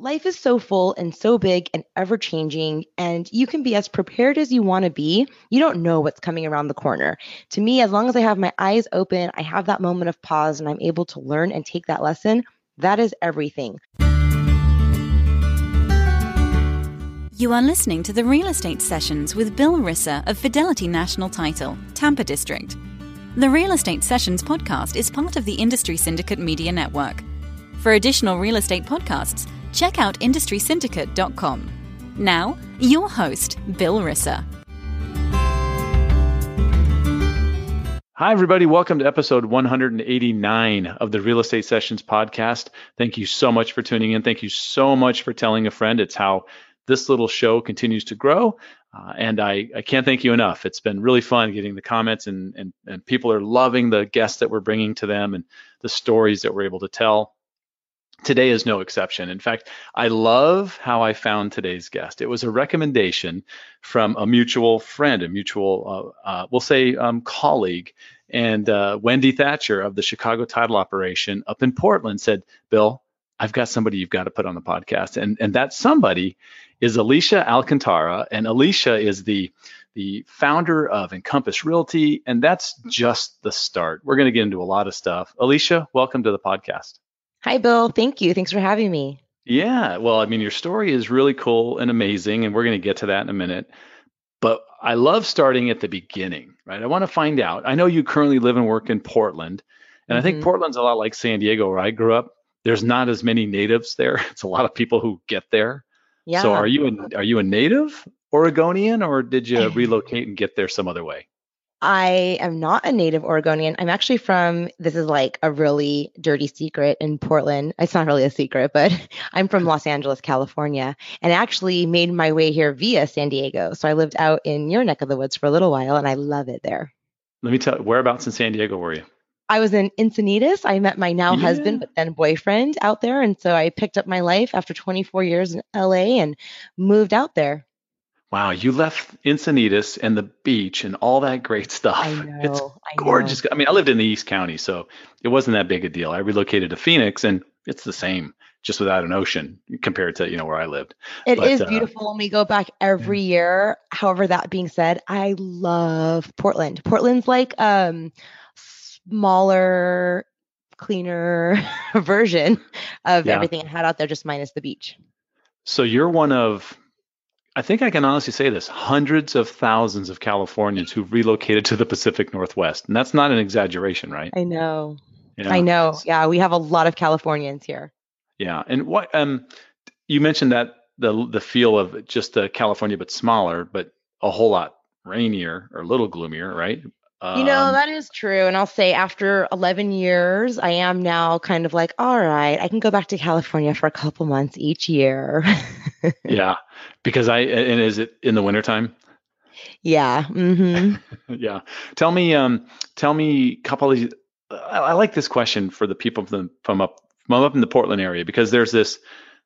life is so full and so big and ever changing, and you can be as prepared as you want to be. You don't know what's coming around the corner. To me, as long as I have my eyes open, I have that moment of pause and I'm able to learn and take that lesson, that is everything. You are listening to the Real Estate Sessions with Bill Risser of Fidelity National Title, Tampa District. The Real Estate Sessions podcast is part of the Industry Syndicate Media Network. For additional real estate podcasts, check out industrysyndicate.com. Now, your host, Bill Risser. Hi, everybody. Welcome to episode 189 of the Real Estate Sessions podcast. Thank you so much for tuning in. Thank you so much for telling a friend. It's how this little show continues to grow. Uh, and I, I can't thank you enough. It's been really fun getting the comments, and, and, and people are loving the guests that we're bringing to them and the stories that we're able to tell. Today is no exception. In fact, I love how I found today's guest. It was a recommendation from a mutual friend, a mutual, uh, uh, we'll say, um, colleague. And uh, Wendy Thatcher of the Chicago Title Operation up in Portland said, Bill, I've got somebody you've got to put on the podcast. And, and that somebody is Elisha Alcantara. And Elisha is the the founder of Encompass Realty, and that's just the start. We're going to get into a lot of stuff. Elisha, welcome to the podcast. Hi, Bill. Thank you. Thanks for having me. Yeah. Well, I mean, your story is really cool and amazing, and we're going to get to that in a minute. But I love starting at the beginning, right? I want to find out. I know you currently live and work in Portland, and mm-hmm. I think mm-hmm. Portland's a lot like San Diego, where I grew up. There's not as many natives there. It's a lot of people who get there. Yeah. So are you a, are you a native Oregonian, or did you relocate and get there some other way? I am not a native Oregonian. I'm actually from, this is like a really dirty secret in Portland. It's not really a secret, but I'm from Los Angeles, California, and actually made my way here via San Diego. So I lived out in your neck of the woods for a little while and I love it there. Let me tell you, whereabouts in San Diego were you? I was in Encinitas. I met my now yeah. husband, but then boyfriend out there. And so I picked up my life after 24 years in LA and moved out there. Wow, you left Encinitas and the beach and all that great stuff. I know. It's I gorgeous. Know. I mean, I lived in the East County, so it wasn't that big a deal. I relocated to Phoenix and it's the same, just without an ocean compared to, you know, where I lived. It but, is uh, beautiful uh, when we go back every year. However, that being said, I love Portland. Portland's like um smaller, cleaner version of yeah. everything I had out there, just minus the beach. So you're one of I think I can honestly say this hundreds of thousands of Californians who've relocated to the Pacific Northwest. And that's not an exaggeration, right? I know. I know. Yeah, we have a lot of Californians here. Yeah. And what um you mentioned that the the feel of just uh, California but smaller, but a whole lot rainier or a little gloomier, right? You know, um, that is true. And I'll say after 11 years, I am now kind of like, all right, I can go back to California for a couple months each year. yeah. Because I, and is it in the wintertime? Yeah. Mm-hmm. yeah. Tell me, um, tell me a couple of these. I, I like this question for the people from, from up, from up in the Portland area, because there's this,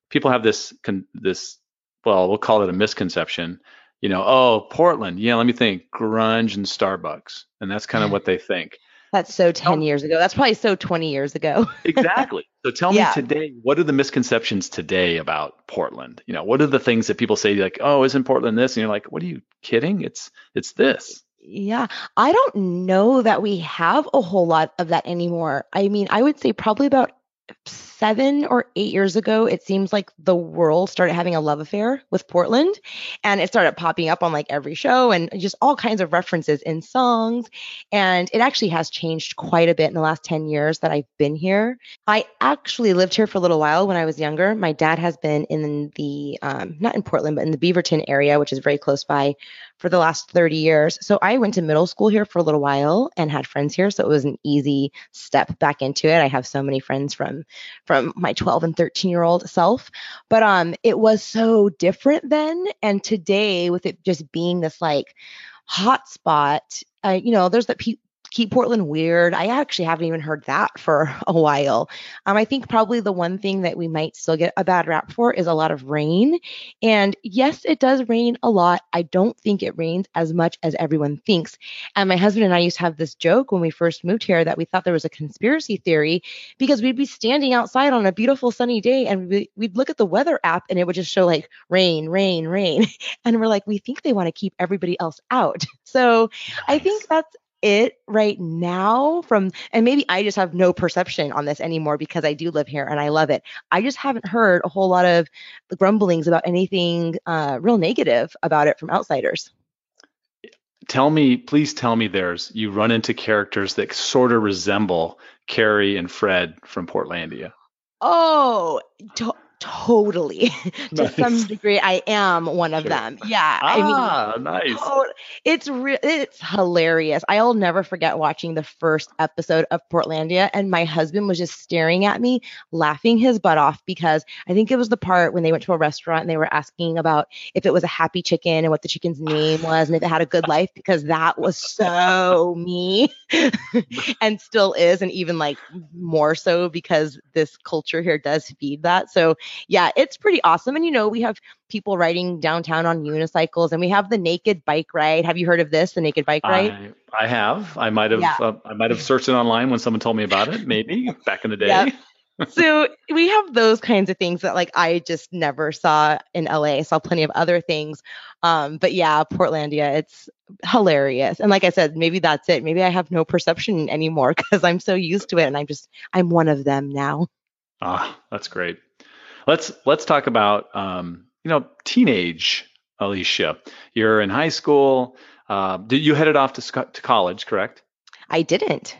people have this, this, well, we'll call it a misconception you know, oh, Portland. Yeah, let me think. Grunge and Starbucks. And that's kind of what they think. That's so 10 years ago. That's probably so 20 years ago. exactly. So tell yeah. me today, what are the misconceptions today about Portland? You know, what are the things that people say like, "Oh, isn't Portland this?" And you're like, "What are you kidding? It's it's this." Yeah. I don't know that we have a whole lot of that anymore. I mean, I would say probably about seven or eight years ago, it seems like the world started having a love affair with Portland and it started popping up on like every show and just all kinds of references in songs. And it actually has changed quite a bit in the last 10 years that I've been here. I actually lived here for a little while when I was younger. My dad has been in the, um, not in Portland, but in the Beaverton area, which is very close by for the last 30 years. So I went to middle school here for a little while and had friends here. So it was an easy step back into it. I have so many friends from from my 12 and 13 year old self. But um it was so different then. And today with it just being this like hot spot, uh, you know, there's that pe- keep Portland weird. I actually haven't even heard that for a while. Um, I think probably the one thing that we might still get a bad rap for is a lot of rain. And yes, it does rain a lot. I don't think it rains as much as everyone thinks. And my husband and I used to have this joke when we first moved here that we thought there was a conspiracy theory because we'd be standing outside on a beautiful sunny day and we'd look at the weather app and it would just show like rain, rain, rain. And we're like, we think they want to keep everybody else out. So nice. I think that's it right now from and maybe I just have no perception on this anymore because I do live here and I love it. I just haven't heard a whole lot of grumblings about anything uh, real negative about it from outsiders. Tell me, please tell me there's you run into characters that sort of resemble Carrie and Fred from Portlandia. Oh, to- totally. To nice. some degree i am one of sure. them. Yeah ah, i mean nice. oh, it's re- it's hilarious. I'll never forget watching the first episode of portlandia and my husband was just staring at me laughing his butt off because i think it was the part when they went to a restaurant and they were asking about if it was a happy chicken and what the chicken's name was and if it had a good life because that was so me. And still is and even like more so because this culture here does feed that. So yeah, it's pretty awesome. And you know, we have people riding downtown on unicycles, and we have the naked bike ride. Have you heard of this, the naked bike ride? I, I have. I might have. Yeah. Uh, I might have searched it online when someone told me about it. Maybe back in the day. Yeah. so we have those kinds of things that like I just never saw in LA. I saw plenty of other things. Um, but yeah, Portlandia, it's hilarious. And like I said, maybe that's it. Maybe I have no perception anymore because I'm so used to it and I'm just I'm one of them now. Ah, that's great. Let's let's talk about um, you know teenage Elisha. You're in high school. Uh, did you headed off to to college? Correct. I didn't.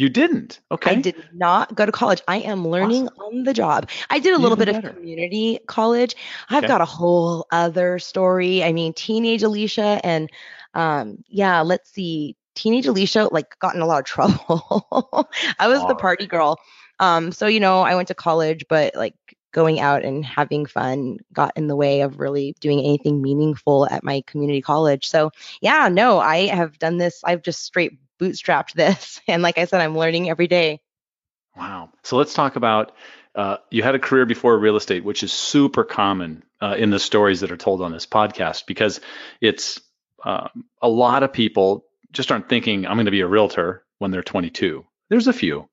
You didn't. Okay. I did not go to college. I am learning awesome. on the job. I did a little Even bit better. of community college. I've okay. got a whole other story. I mean, teenage Elisha and um, yeah, let's see. Teenage Elisha like got in a lot of trouble. I was All the party right. girl. Um, so you know, I went to college, but like going out and having fun got in the way of really doing anything meaningful at my community college. So, yeah, no, I have done this. I've just straight bootstrapped this. And like I said, I'm learning every day. Wow. So let's talk about uh, you had a career before real estate, which is super common uh, in the stories that are told on this podcast because it's uh, a lot of people just aren't thinking, I'm going to be a realtor when they're 22. There's a few,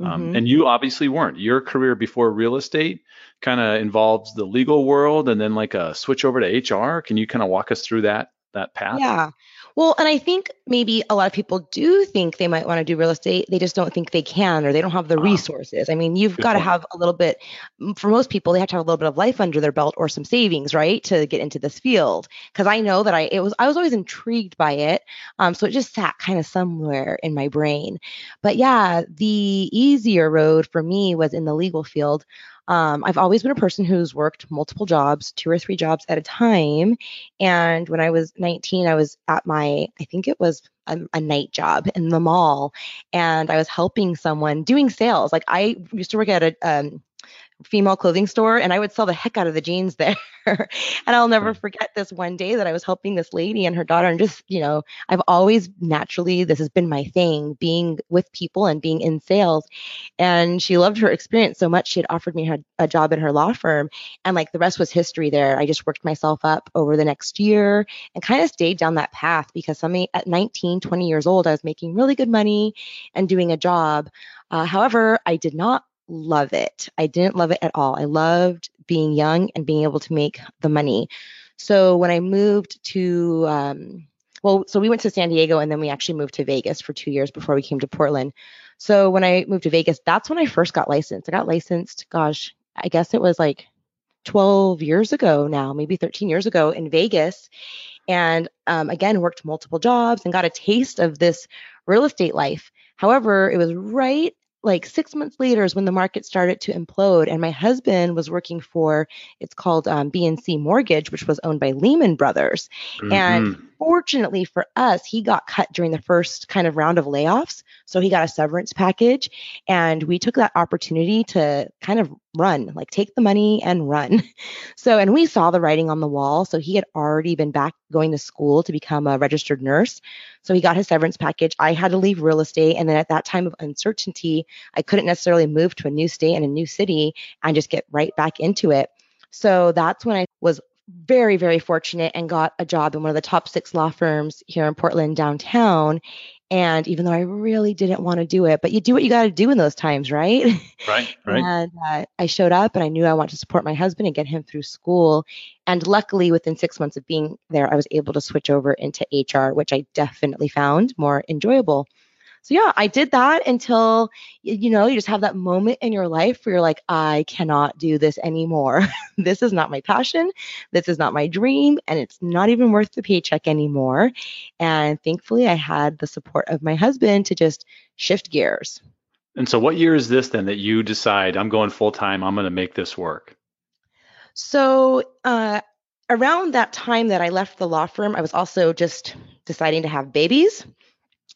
um, mm-hmm. and you obviously weren't. Your career before real estate kind of involves the legal world and then like a switch over to HR. Can you kind of walk us through that that path? Yeah. Well, and I think maybe a lot of people do think they might want to do real estate. They just don't think they can or they don't have the uh, resources. I mean, you've got to have a little bit, for most people, they have to have a little bit of life under their belt or some savings, right, to get into this field. Because I know that I, it was, I was always intrigued by it. Um, so it just sat kind of somewhere in my brain. But yeah, the easier road for me was in the legal field. Um, I've always been a person who's worked multiple jobs, two or three jobs at a time. And when I was 19, I was at my, I think it was a, a, night job in the mall, and I was helping someone doing sales. Like I used to work at a um, female clothing store and I would sell the heck out of the jeans there. and I'll never forget this one day that I was helping this lady and her daughter and just, you know, I've always naturally this has been my thing, being with people and being in sales. And she loved her experience so much she had offered me a, a job in her law firm and like the rest was history there. I just worked myself up over the next year and kind of stayed down that path because somebody at 19, 20 years old I was making really good money and doing a job. Uh, however, I did not love it. I didn't love it at all. I loved being young and being able to make the money. So when I moved to, um, well, so we went to San Diego and then we actually moved to Vegas for two years before we came to Portland. So when I moved to Vegas, that's when I first got licensed. I got licensed, gosh, I guess it was like 12 years ago now, maybe 13 years ago in Vegas. And um, again, worked multiple jobs and got a taste of this real estate life. However, it was right like six months later is when the market started to implode and my husband was working for it's called um, bnc mortgage which was owned by lehman brothers mm-hmm. and fortunately for us, he got cut during the first kind of round of layoffs. So he got a severance package. And we took that opportunity to kind of run, like take the money and run. So, and we saw the writing on the wall. So he had already been back going to school to become a registered nurse. So he got his severance package. I had to leave real estate. And then at that time of uncertainty, I couldn't necessarily move to a new state and a new city and just get right back into it. So that's when I was very, very fortunate and got a job in one of the top six law firms here in Portland downtown. And even though I really didn't want to do it, but you do what you got to do in those times, right? Right, right. and uh, I showed up and I knew I wanted to support my husband and get him through school. And luckily, within six months of being there, I was able to switch over into HR, which I definitely found more enjoyable so yeah, I did that until you know, you just have that moment in your life where you're like, I cannot do this anymore. this is not my passion. This is not my dream. And it's not even worth the paycheck anymore. And thankfully, I had the support of my husband to just shift gears. And so, what year is this then that you decide I'm going full time? I'm going to make this work? So, uh, around that time that I left the law firm, I was also just deciding to have babies.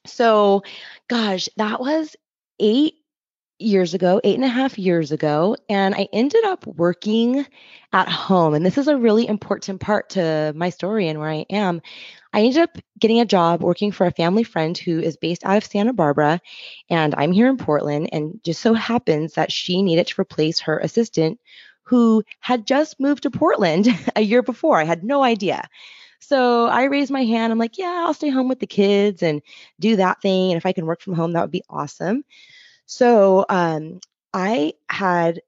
So, gosh, that was eight years ago, eight and a half years ago. And I ended up working at home. And this is a really important part to my story and where I am. I ended up getting a job working for a family friend who is based out of Santa Barbara. And I'm here in Portland. And just so happens that she needed to replace her assistant who had just moved to Portland a year before. I had no idea. So I raised my hand. I'm like, yeah, I'll stay home with the kids and do that thing. And if I can work from home, that would be awesome. So um, I had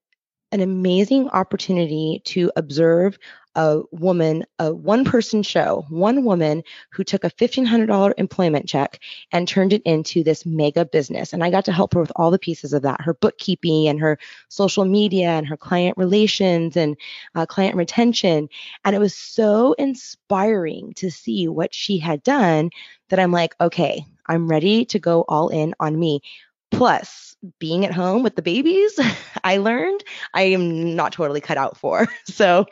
an amazing opportunity to observe a woman, a one person show, one woman who took a $1,500 employment check and turned it into this mega business. And I got to help her with all the pieces of that her bookkeeping and her social media and her client relations and uh, client retention. And it was so inspiring to see what she had done that I'm like, okay, I'm ready to go all in on me. Plus, being at home with the babies, I learned I am not totally cut out for. So,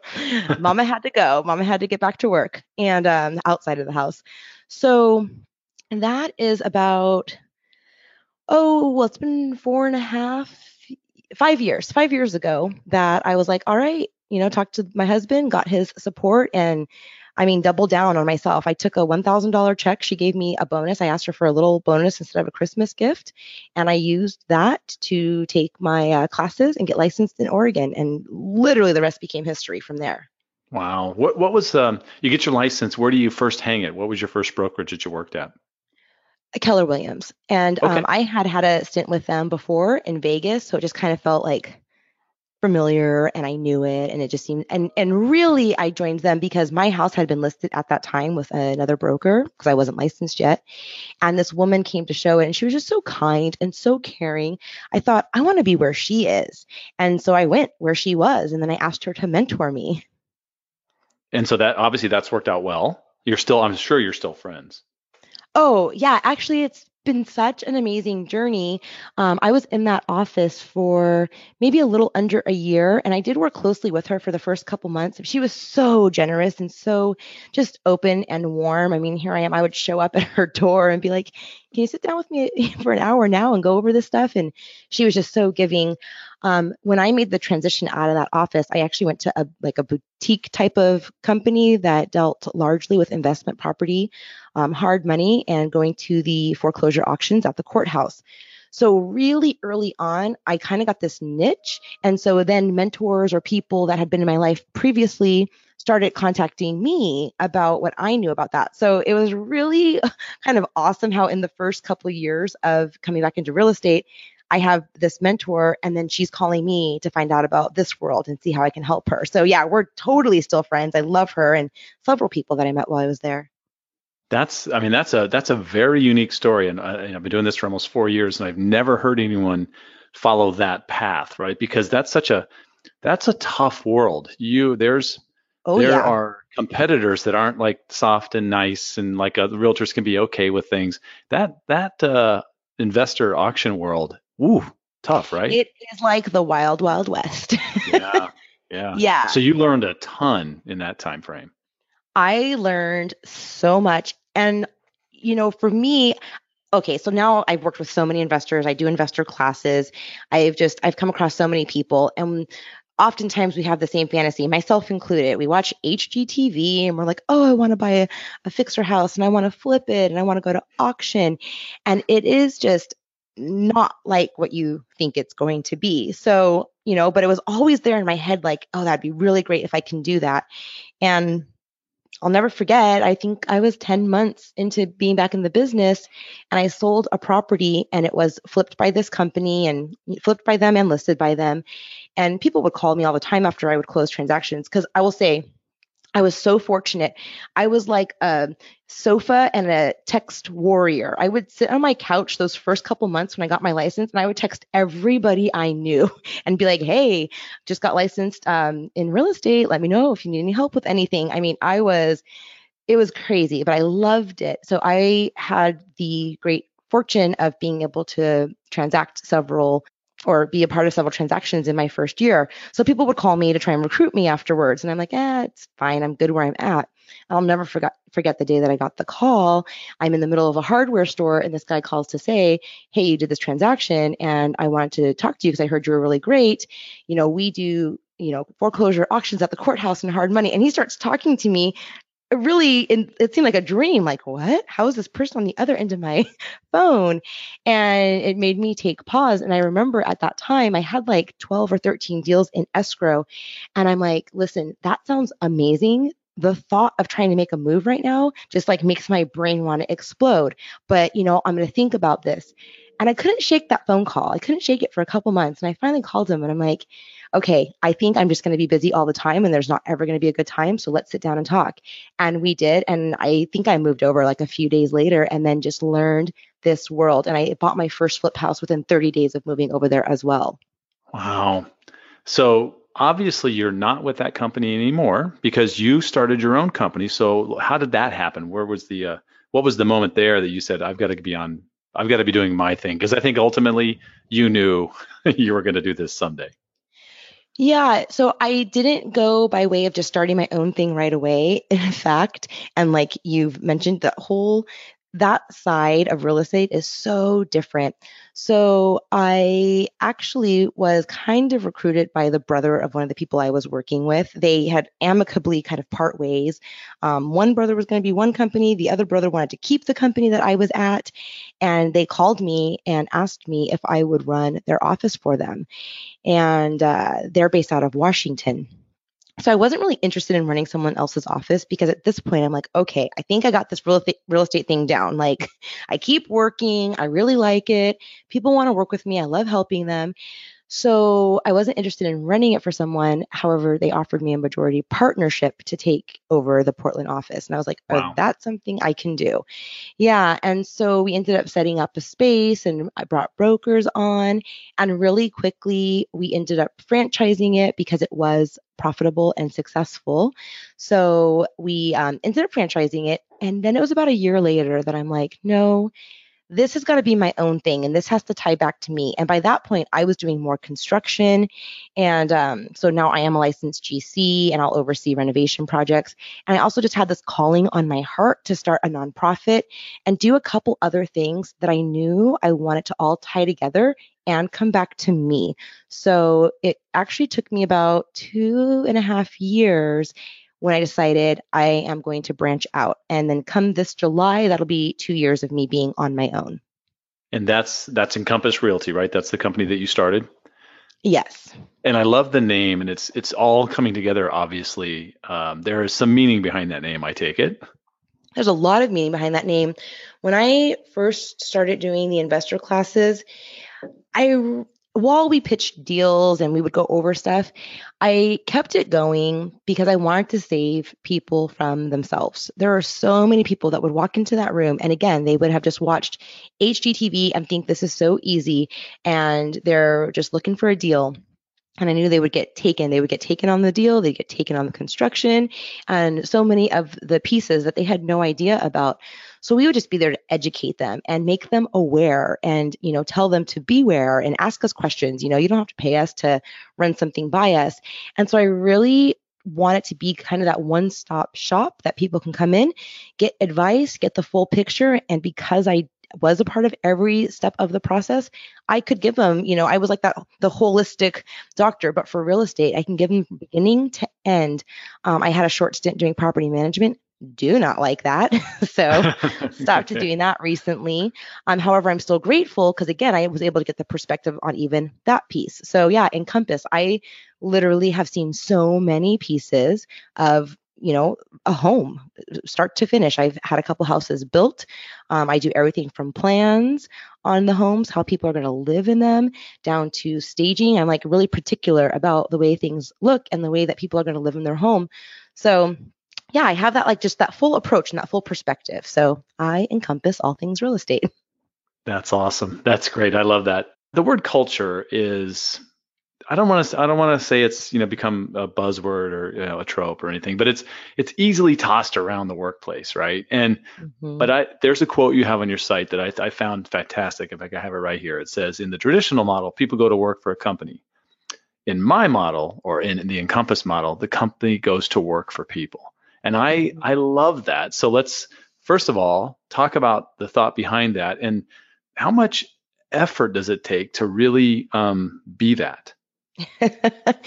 mama had to go. Mama had to get back to work and um, outside of the house. So, that is about, oh, well, it's been four and a half, five years, five years ago that I was like, all right, you know, talked to my husband, got his support, and I mean, double down on myself. I took a $1,000 check. She gave me a bonus. I asked her for a little bonus instead of a Christmas gift. And I used that to take my uh, classes and get licensed in Oregon. And literally the rest became history from there. Wow. What, what was, um, you get your license. Where do you first hang it? What was your first brokerage that you worked at? Keller Williams. And okay. um, I had had a stint with them before in Vegas. So it just kind of felt like familiar and I knew it and it just seemed and and really I joined them because my house had been listed at that time with another broker because I wasn't licensed yet and this woman came to show it and she was just so kind and so caring. I thought I want to be where she is. And so I went where she was and then I asked her to mentor me. And so that obviously that's worked out well. You're still I'm sure you're still friends. Oh, yeah, actually it's been such an amazing journey. Um, I was in that office for maybe a little under a year, and I did work closely with her for the first couple months. She was so generous and so just open and warm. I mean, here I am. I would show up at her door and be like, "Can you sit down with me for an hour now and go over this stuff?" And she was just so giving. Um, when I made the transition out of that office, I actually went to a like a boutique type of company that dealt largely with investment property, um, hard money, and going to the foreclosure auctions at the courthouse. So really early on, I kind of got this niche. And so then mentors or people that had been in my life previously started contacting me about what I knew about that. So it was really kind of awesome how in the first couple of years of coming back into real estate, I have this mentor and then she's calling me to find out about this world and see how I can help her. So yeah, we're totally still friends. I love her and several people that I met while I was there. That's, I mean, that's a that's a very unique story, and I, have been doing this for almost four years, and I've never heard anyone follow that path, right? Because that's such a that's a tough world. You there's oh, there yeah. are competitors that aren't like soft and nice, and like uh, realtors can be okay with things. That that uh, investor auction world Ooh, tough, right? It is like the wild, wild west. yeah, yeah, yeah. So you learned a ton in that time frame. I learned so much. And, you know, for me, okay, so now I've worked with so many investors. I do investor classes. I've just, I've come across so many people. And oftentimes we have the same fantasy, myself included. We watch HGTV and we're like, oh, I want to buy a, a fixer house and I want to flip it and I want to go to auction. And it is just not like what you think it's going to be. So, you know, but it was always there in my head like, oh, that'd be really great if I can do that. And I'll never forget, I think I was 10 months into being back in the business and I sold a property and it was flipped by this company and flipped by them and listed by them. And people would call me all the time after I would close transactions because I will say, I was so fortunate. I was like a sofa and a text warrior. I would sit on my couch those first couple months when I got my license, and I would text everybody I knew and be like, "Hey, just got licensed um, in real estate. Let me know if you need any help with anything." I mean, I was, it was crazy, but I loved it. So I had the great fortune of being able to transact several or be a part of several transactions in my first year. So people would call me to try and recruit me afterwards. And I'm like, eh, it's fine. I'm good where I'm at. I'll never forget forget the day that I got the call. I'm in the middle of a hardware store and this guy calls to say, "Hey, you did this transaction and I wanted to talk to you because I heard you were really great. You know, we do you know, foreclosure auctions at the courthouse and hard money. And he starts talking to me really it seemed like a dream like what? How is this person on the other end of my phone? And it made me take pause and i remember at that time i had like 12 or 13 deals in escrow and i'm like listen that sounds amazing. The thought of trying to make a move right now just like makes my brain want to explode. But you know i'm going to think about this and i couldn't shake that phone call i couldn't shake it for a couple months and i finally called him and i'm like okay, I think I'm just going to be busy all the time and there's not ever going to be a good time. So let's sit down and talk. And we did. And I think I moved over like a few days later and then just learned this world. And I bought my first flip house within 30 days of moving over there as well. Wow. So obviously you're not with that company anymore because you started your own company. So how did that happen? Where was the, uh, what was the moment there that you said, I've got to be on, I've got to be doing my thing? Because I think ultimately you knew you were going to do this someday. Yeah, so I didn't go by way of just starting my own thing right away. In fact, and like you've mentioned, the whole that side of real estate is so different. So I actually was kind of recruited by the brother of one of the people I was working with. They had amicably kind of part ways. Um, one brother was going to be one company, the other brother wanted to keep the company that I was at. And they called me and asked me if I would run their office for them. And uh, they're based out of Washington. So I wasn't really interested in running someone else's office because at this point I'm like, okay, I think I got this real estate real estate thing down. Like I keep working, I really like it. People want to work with me. I love helping them. So I wasn't interested in running it for someone. However, they offered me a majority partnership to take over the Portland office. And I was like, oh, wow. that's something I can do. Yeah. And so we ended up setting up a space and I brought brokers on. And really quickly, we ended up franchising it because it was profitable and successful. So we um, ended up franchising it. And then it was about a year later that I'm like, no, this has got to be my own thing and this has to tie back to me. And by that point, I was doing more construction. And um, so now I am a licensed GC and I'll oversee renovation projects. And I also just had this calling on my heart to start a nonprofit and do a couple other things that I knew I wanted to all tie together and come back to me. So it actually took me about two and a half years when I decided I am going to branch out. And then come this July, that'll be two years of me being on my own. And that's that's Encompass Realty, right? That's the company that you started. Yes. And I love the name, and it's it's all coming together. Obviously, um, there is some meaning behind that name. I take it. There's a lot of meaning behind that name. When I first started doing the investor classes, I while we pitched deals and we would go over stuff, I kept it going because I wanted to save people from themselves. There are so many people that would walk into that room, and again, they would have just watched HGTV and think this is so easy, and they're just looking for a deal. And I knew they would get taken. They would get taken on the deal, they get taken on the construction, and so many of the pieces that they had no idea about. So we would just be there to educate them and make them aware and, you know, tell them to beware and ask us questions. You know, you don't have to pay us to run something by us. And so I really want it to be kind of that one stop shop that people can come in, get advice, get the full picture. And because I was a part of every step of the process, I could give them, you know, I was like that, the holistic doctor, but for real estate, I can give them beginning to end. Um, I had a short stint doing property management do not like that. so stopped doing that recently. Um, however, I'm still grateful because again, I was able to get the perspective on even that piece. So yeah, Encompass, I literally have seen so many pieces of you know a home start to finish i've had a couple houses built um, i do everything from plans on the homes how people are going to live in them down to staging i'm like really particular about the way things look and the way that people are going to live in their home so yeah, I have that like just that full approach and that full perspective. So I encompass all things real estate. That's awesome. That's great. I love that. The word culture is I don't want to I don't want to say it's you know become a buzzword or you know a trope or anything, but it's it's easily tossed around the workplace, right? And mm-hmm. but I there's a quote you have on your site that I, I found fantastic. In fact, I have it right here. It says, "In the traditional model, people go to work for a company. In my model, or in, in the Encompass model, the company goes to work for people." And I. I love that. So let's first of all talk about the thought behind that and how much effort does it take to really um, be that?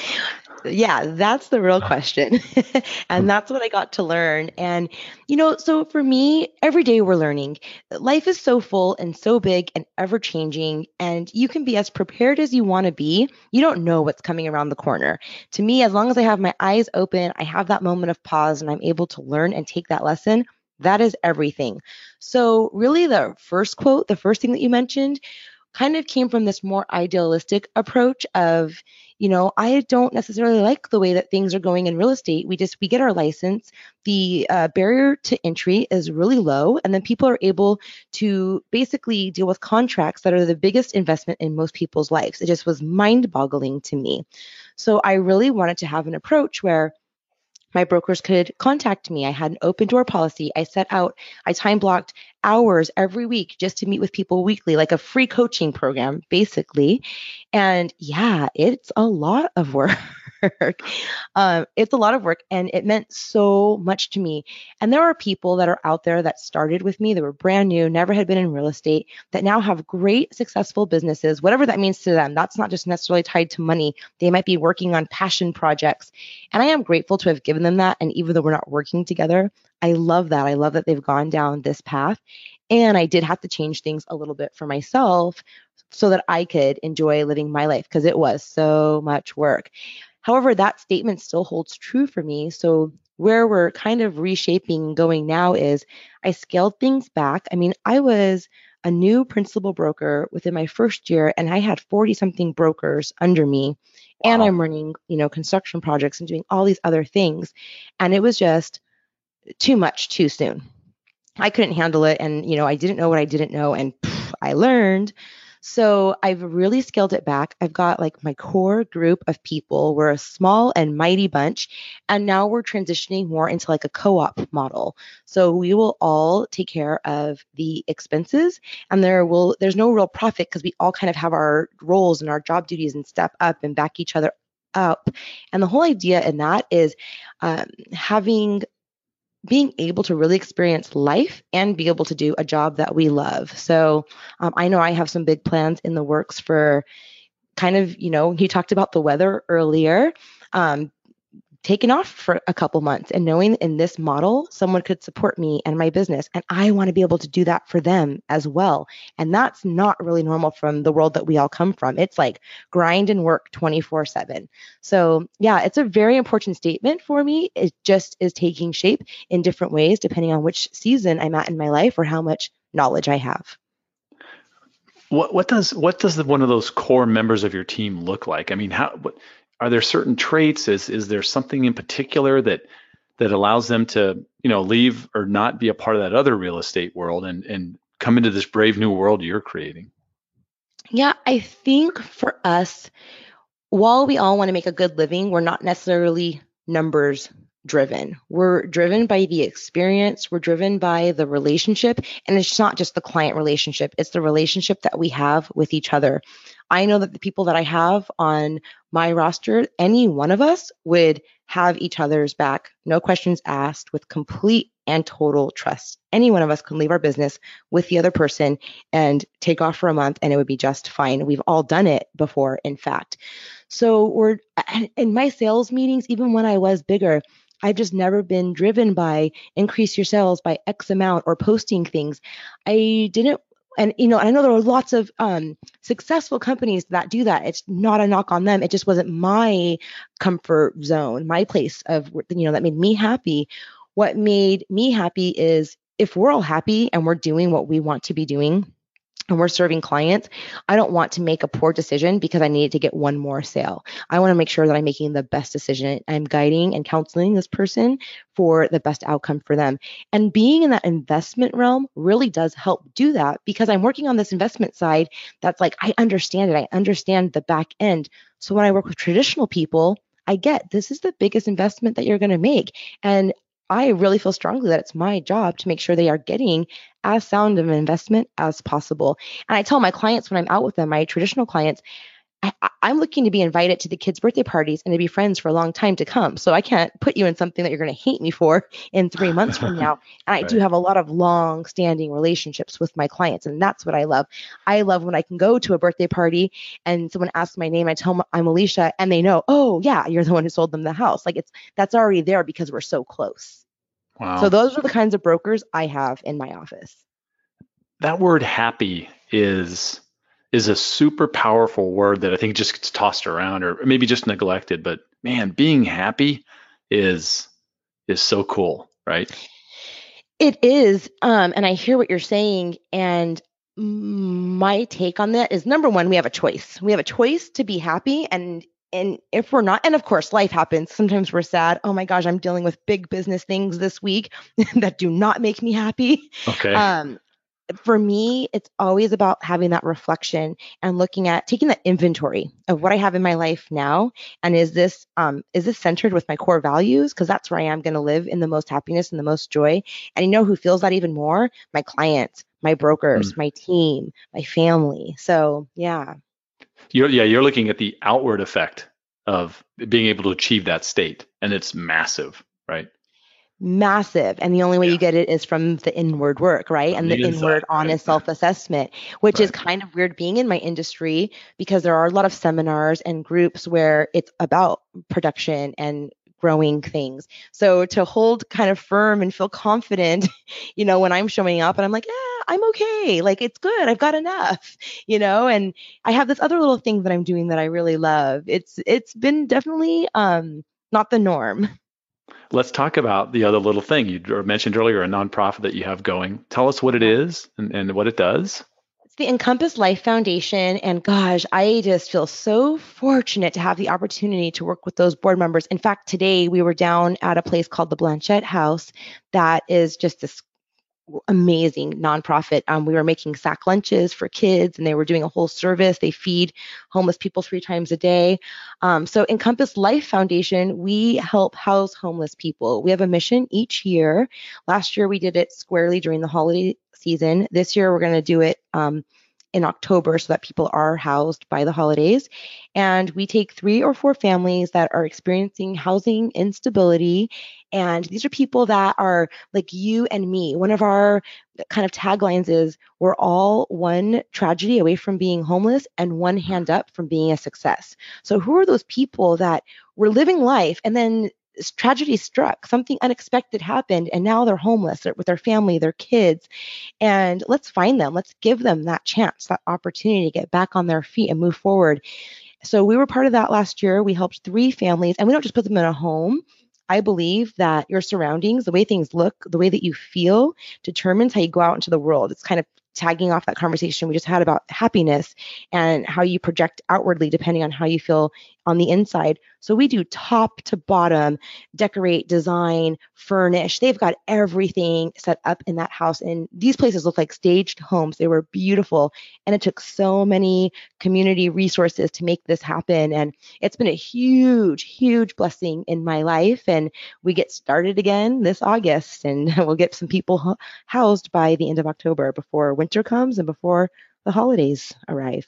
yeah, that's the real question. and hmm. that's what I got to learn. And, you know, so for me, every day we're learning. Life is so full and so big and ever changing. And you can be as prepared as you want to be. You don't know what's coming around the corner. To me, as long as I have my eyes open, I have that moment of pause and I'm able to learn and take that lesson. That is everything. So, really, the first quote, the first thing that you mentioned, kind of came from this more idealistic approach of, you know, I don't necessarily like the way that things are going in real estate. We just we get our license, the uh, barrier to entry is really low, and then people are able to basically deal with contracts that are the biggest investment in most people's lives. It just was mind-boggling to me. So I really wanted to have an approach where my brokers could contact me. I had an open door policy. I set out, I time blocked hours every week just to meet with people weekly, like a free coaching program, basically. And yeah, it's a lot of work. um, it's a lot of work and it meant so much to me. And there are people that are out there that started with me, that were brand new, never had been in real estate, that now have great, successful businesses, whatever that means to them. That's not just necessarily tied to money. They might be working on passion projects. And I am grateful to have given them that. And even though we're not working together, I love that. I love that they've gone down this path. And I did have to change things a little bit for myself so that I could enjoy living my life because it was so much work. However, that statement still holds true for me. So, where we're kind of reshaping going now is I scaled things back. I mean, I was a new principal broker within my first year and I had 40 something brokers under me wow. and I'm running, you know, construction projects and doing all these other things and it was just too much too soon. I couldn't handle it. And, you know, I didn't know what I didn't know. And pff, I learned. So I've really scaled it back. I've got like my core group of people. We're a small and mighty bunch. And now we're transitioning more into like a co op model. So we will all take care of the expenses and there will, there's no real profit because we all kind of have our roles and our job duties and step up and back each other up. And the whole idea in that is um, having being able to really experience life and be able to do a job that we love. So um, I know I have some big plans in the works for kind of, you know, you talked about the weather earlier. Um, taken off for a couple months and knowing in this model someone could support me and my business and i want to be able to do that for them as well. And that's not really normal from the world that we all come from. It's like grind and work 24 7 so yeah it's a very important statement for me. It just is taking shape in different ways depending on which season i'm at in my life or how much knowledge i have. What what does what does the, one of those core members of your team look like? I mean, how what are there certain traits? Is is there something in particular that that allows them to you know leave or not be a part of that other real estate world and and come into this brave new world you're creating? Yeah, I think for us, while we all want to make a good living, we're not necessarily numbers driven. We're driven by the experience, we're driven by the relationship, and it's not just the client relationship, it's the relationship that we have with each other. I know that the people that I have on my roster, any one of us would have each other's back, no questions asked, with complete and total trust. Any one of us can leave our business with the other person and take off for a month and it would be just fine. We've all done it before, in fact. So we're in my sales meetings, even when I was bigger, I've just never been driven by increase your sales by X amount or posting things. I didn't and you know, I know there are lots of um, successful companies that do that. It's not a knock on them. It just wasn't my comfort zone, my place of you know that made me happy. What made me happy is if we're all happy and we're doing what we want to be doing, and we're serving clients, I don't want to make a poor decision because I needed to get one more sale. I want to make sure that I'm making the best decision. I'm guiding and counseling this person for the best outcome for them. And being in that investment realm really does help do that because I'm working on this investment side that's like, I understand it. I understand the back end. So when I work with traditional people, I get this is the biggest investment that you're going to make. And I really feel strongly that it's my job to make sure they are getting as sound of an investment as possible. And I tell my clients when I'm out with them, my traditional clients, I, am looking to be invited to the kids' birthday parties and to be friends for a long time to come. So I can't put you in something that you're going to hate me for in three months from now. And I right. do have a lot of long standing relationships with my clients. And that's what I love. I love when I can go to a birthday party and someone asks my name, I tell them I'm Elisha, and they know, oh, yeah, you're the one who sold them the house. Like it's that's already there because we're so close. Wow. So those are the kinds of brokers I have in my office. That word happy is is a super powerful word that I think just gets tossed around or maybe just neglected. But man, being happy is is so cool, right? It is. Um, and I hear what you're saying. And my take on that is number one, we have a choice. We have a choice to be happy. And and if we're not, and of course, life happens. Sometimes we're sad. Oh my gosh, I'm dealing with big business things this week that do not make me happy. Okay. Um, for me, it's always about having that reflection and looking at taking that inventory of what I have in my life now, and is this um, is this centered with my core values? Because that's where I am going to live in the most happiness and the most joy. And you know who feels that even more? My clients, my brokers, mm. my team, my family. So yeah. You're, yeah, you're looking at the outward effect of being able to achieve that state, and it's massive, right? Massive and the only way yeah. you get it is from the inward work right? And the, the inward honest right. self-assessment which right. is kind of weird being in my industry because there are a lot of seminars and groups where it's about production and growing things. So to hold kind of firm and feel confident you know when i'm showing up and i'm like yeah i'm okay. Like it's good. I've got enough you know? And i have this other little thing that i'm doing that i really love. It's it's been definitely um not the norm Let's talk about the other little thing you mentioned earlier, a nonprofit that you have going. Tell us what it is and, and what it does. It's the Encompass Life Foundation. And gosh, I just feel so fortunate to have the opportunity to work with those board members. In fact, today we were down at a place called the Blanchet House that is just this amazing nonprofit. Um, we were making sack lunches for kids, and they were doing a whole service. They feed homeless people three times a day. Um, so, Encompass Life Foundation, we help house homeless people. We have a mission each year. Last year, we did it squarely during the holiday season. This year, we're going to do it. Um, in October so that people are housed by the holidays. And we take three or four families that are experiencing housing instability. And these are people that are like you and me. One of our kind of taglines is we're all one tragedy away from being homeless and one mm-hmm. hand up from being a success. So, who are those people that were living life and then tragedy struck, something unexpected happened, and now they're homeless with their family, their kids. And let's find them. Let's give them that chance, that opportunity to get back on their feet and move forward. So we were part of that last year. We helped three families, and we don't just put them in a home. I believe that your surroundings, the way things look, the way that you feel determines how you go out into the world. It's kind of tagging off that conversation we just had about happiness and how you project outwardly depending on how you feel on the inside. So we do top to bottom, decorate, design, furnish. They've got everything set up in that house. And these places look like staged homes. They were beautiful. And it took so many community resources to make this happen. And it's been a huge, huge blessing in my life. And we get started again this August, and we'll get some people housed by the end of October before winter comes and before the holidays arrive.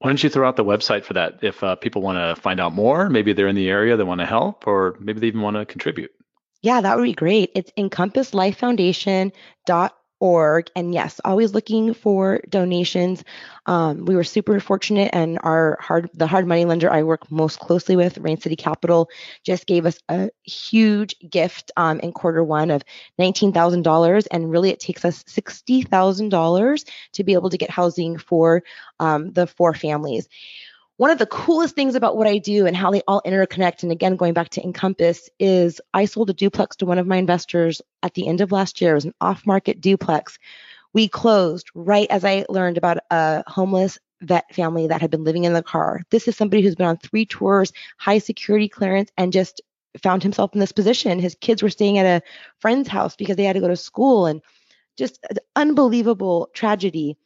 Why don't you throw out the website for that if uh, people want to find out more? Maybe they're in the area, they want to help, or maybe they even want to contribute. Yeah, that would be great. It's encompasslifefoundation.org org. And yes always looking for donations. Um, we were super fortunate and our hard the hard money lender i work most closely with rain city capital just gave us a huge gift um, in quarter one of $19000 and really it takes us $60000 to be able to get housing for um, the four families one of the coolest things about what I do and how they all interconnect, and again, going back to Encompass, is I sold a duplex to one of my investors at the end of last year. It was an off market duplex. We closed right as I learned about a homeless vet family that had been living in the car. This is somebody who's been on three tours, high security clearance, and just found himself in this position. His kids were staying at a friend's house because they had to go to school and just an unbelievable tragedy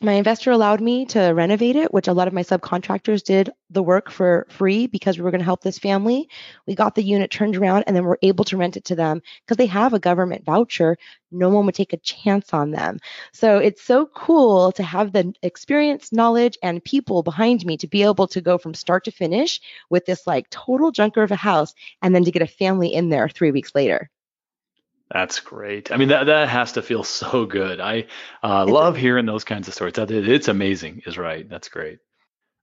my investor allowed me to renovate it, which a lot of my subcontractors did the work for free because we were going to help this family. We got the unit turned around and then we're able to rent it to them because they have a government voucher. No one would take a chance on them. So it's so cool to have the experience, knowledge, and people behind me to be able to go from start to finish with this like total junker of a house and then to get a family in there three weeks later. That's great. I mean, that that has to feel so good. I uh, love hearing those kinds of stories. It's amazing, is right. That's great.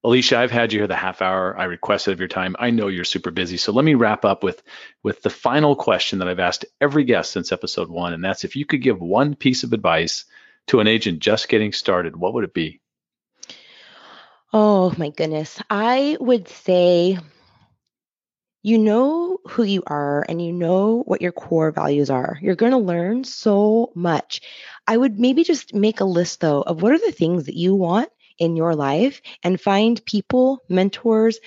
Elisha, I've had you here the half hour I requested of your time. I know you're super busy, so let me wrap up with with the final question that I've asked every guest since episode one, and that's if you could give one piece of advice to an agent just getting started, what would it be? Oh my goodness, I would say you know who you are and you know what your core values are. You're going to learn so much. I would maybe just make a list though of what are the things that you want in your life and find people, mentors,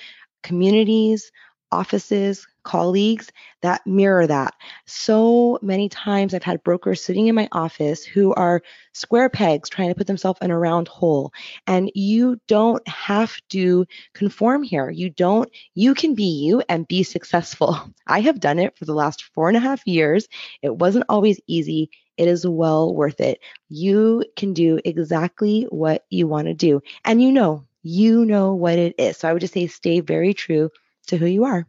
communities, offices, colleagues that mirror that. So many times I've had brokers sitting in my office who are square pegs trying to put themselves in a round hole. And you don't have to conform here. You don't, you can be you and be successful. I have done it for the last four and a half years. It wasn't always easy. It is well worth it. You can do exactly what you want to do. And you know, you know what it is. So I would just say stay very true to who you are.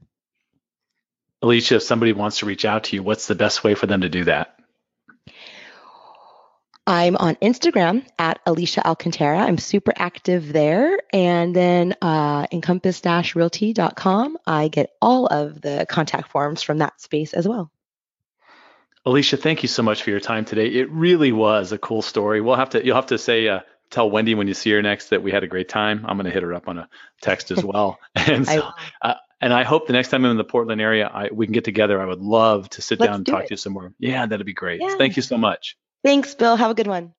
Elisha, if somebody wants to reach out to you, what's the best way for them to do that? I'm on Instagram at Elisha Alcantara. I'm super active there. And then uh, encompass-realty.com, I get all of the contact forms from that space as well. Elisha, thank you so much for your time today. It really was a cool story. We'll have to you'll have to say uh, tell Wendy when you see her next that we had a great time. I'm going to hit her up on a text as well. and so, uh, and I hope the next time I'm in the Portland area, I, we can get together. I would love to sit Let's down and talk it. to you some more. Yeah, that'd be great. Yeah. Thank you so much. Thanks, Bill. Have a good one.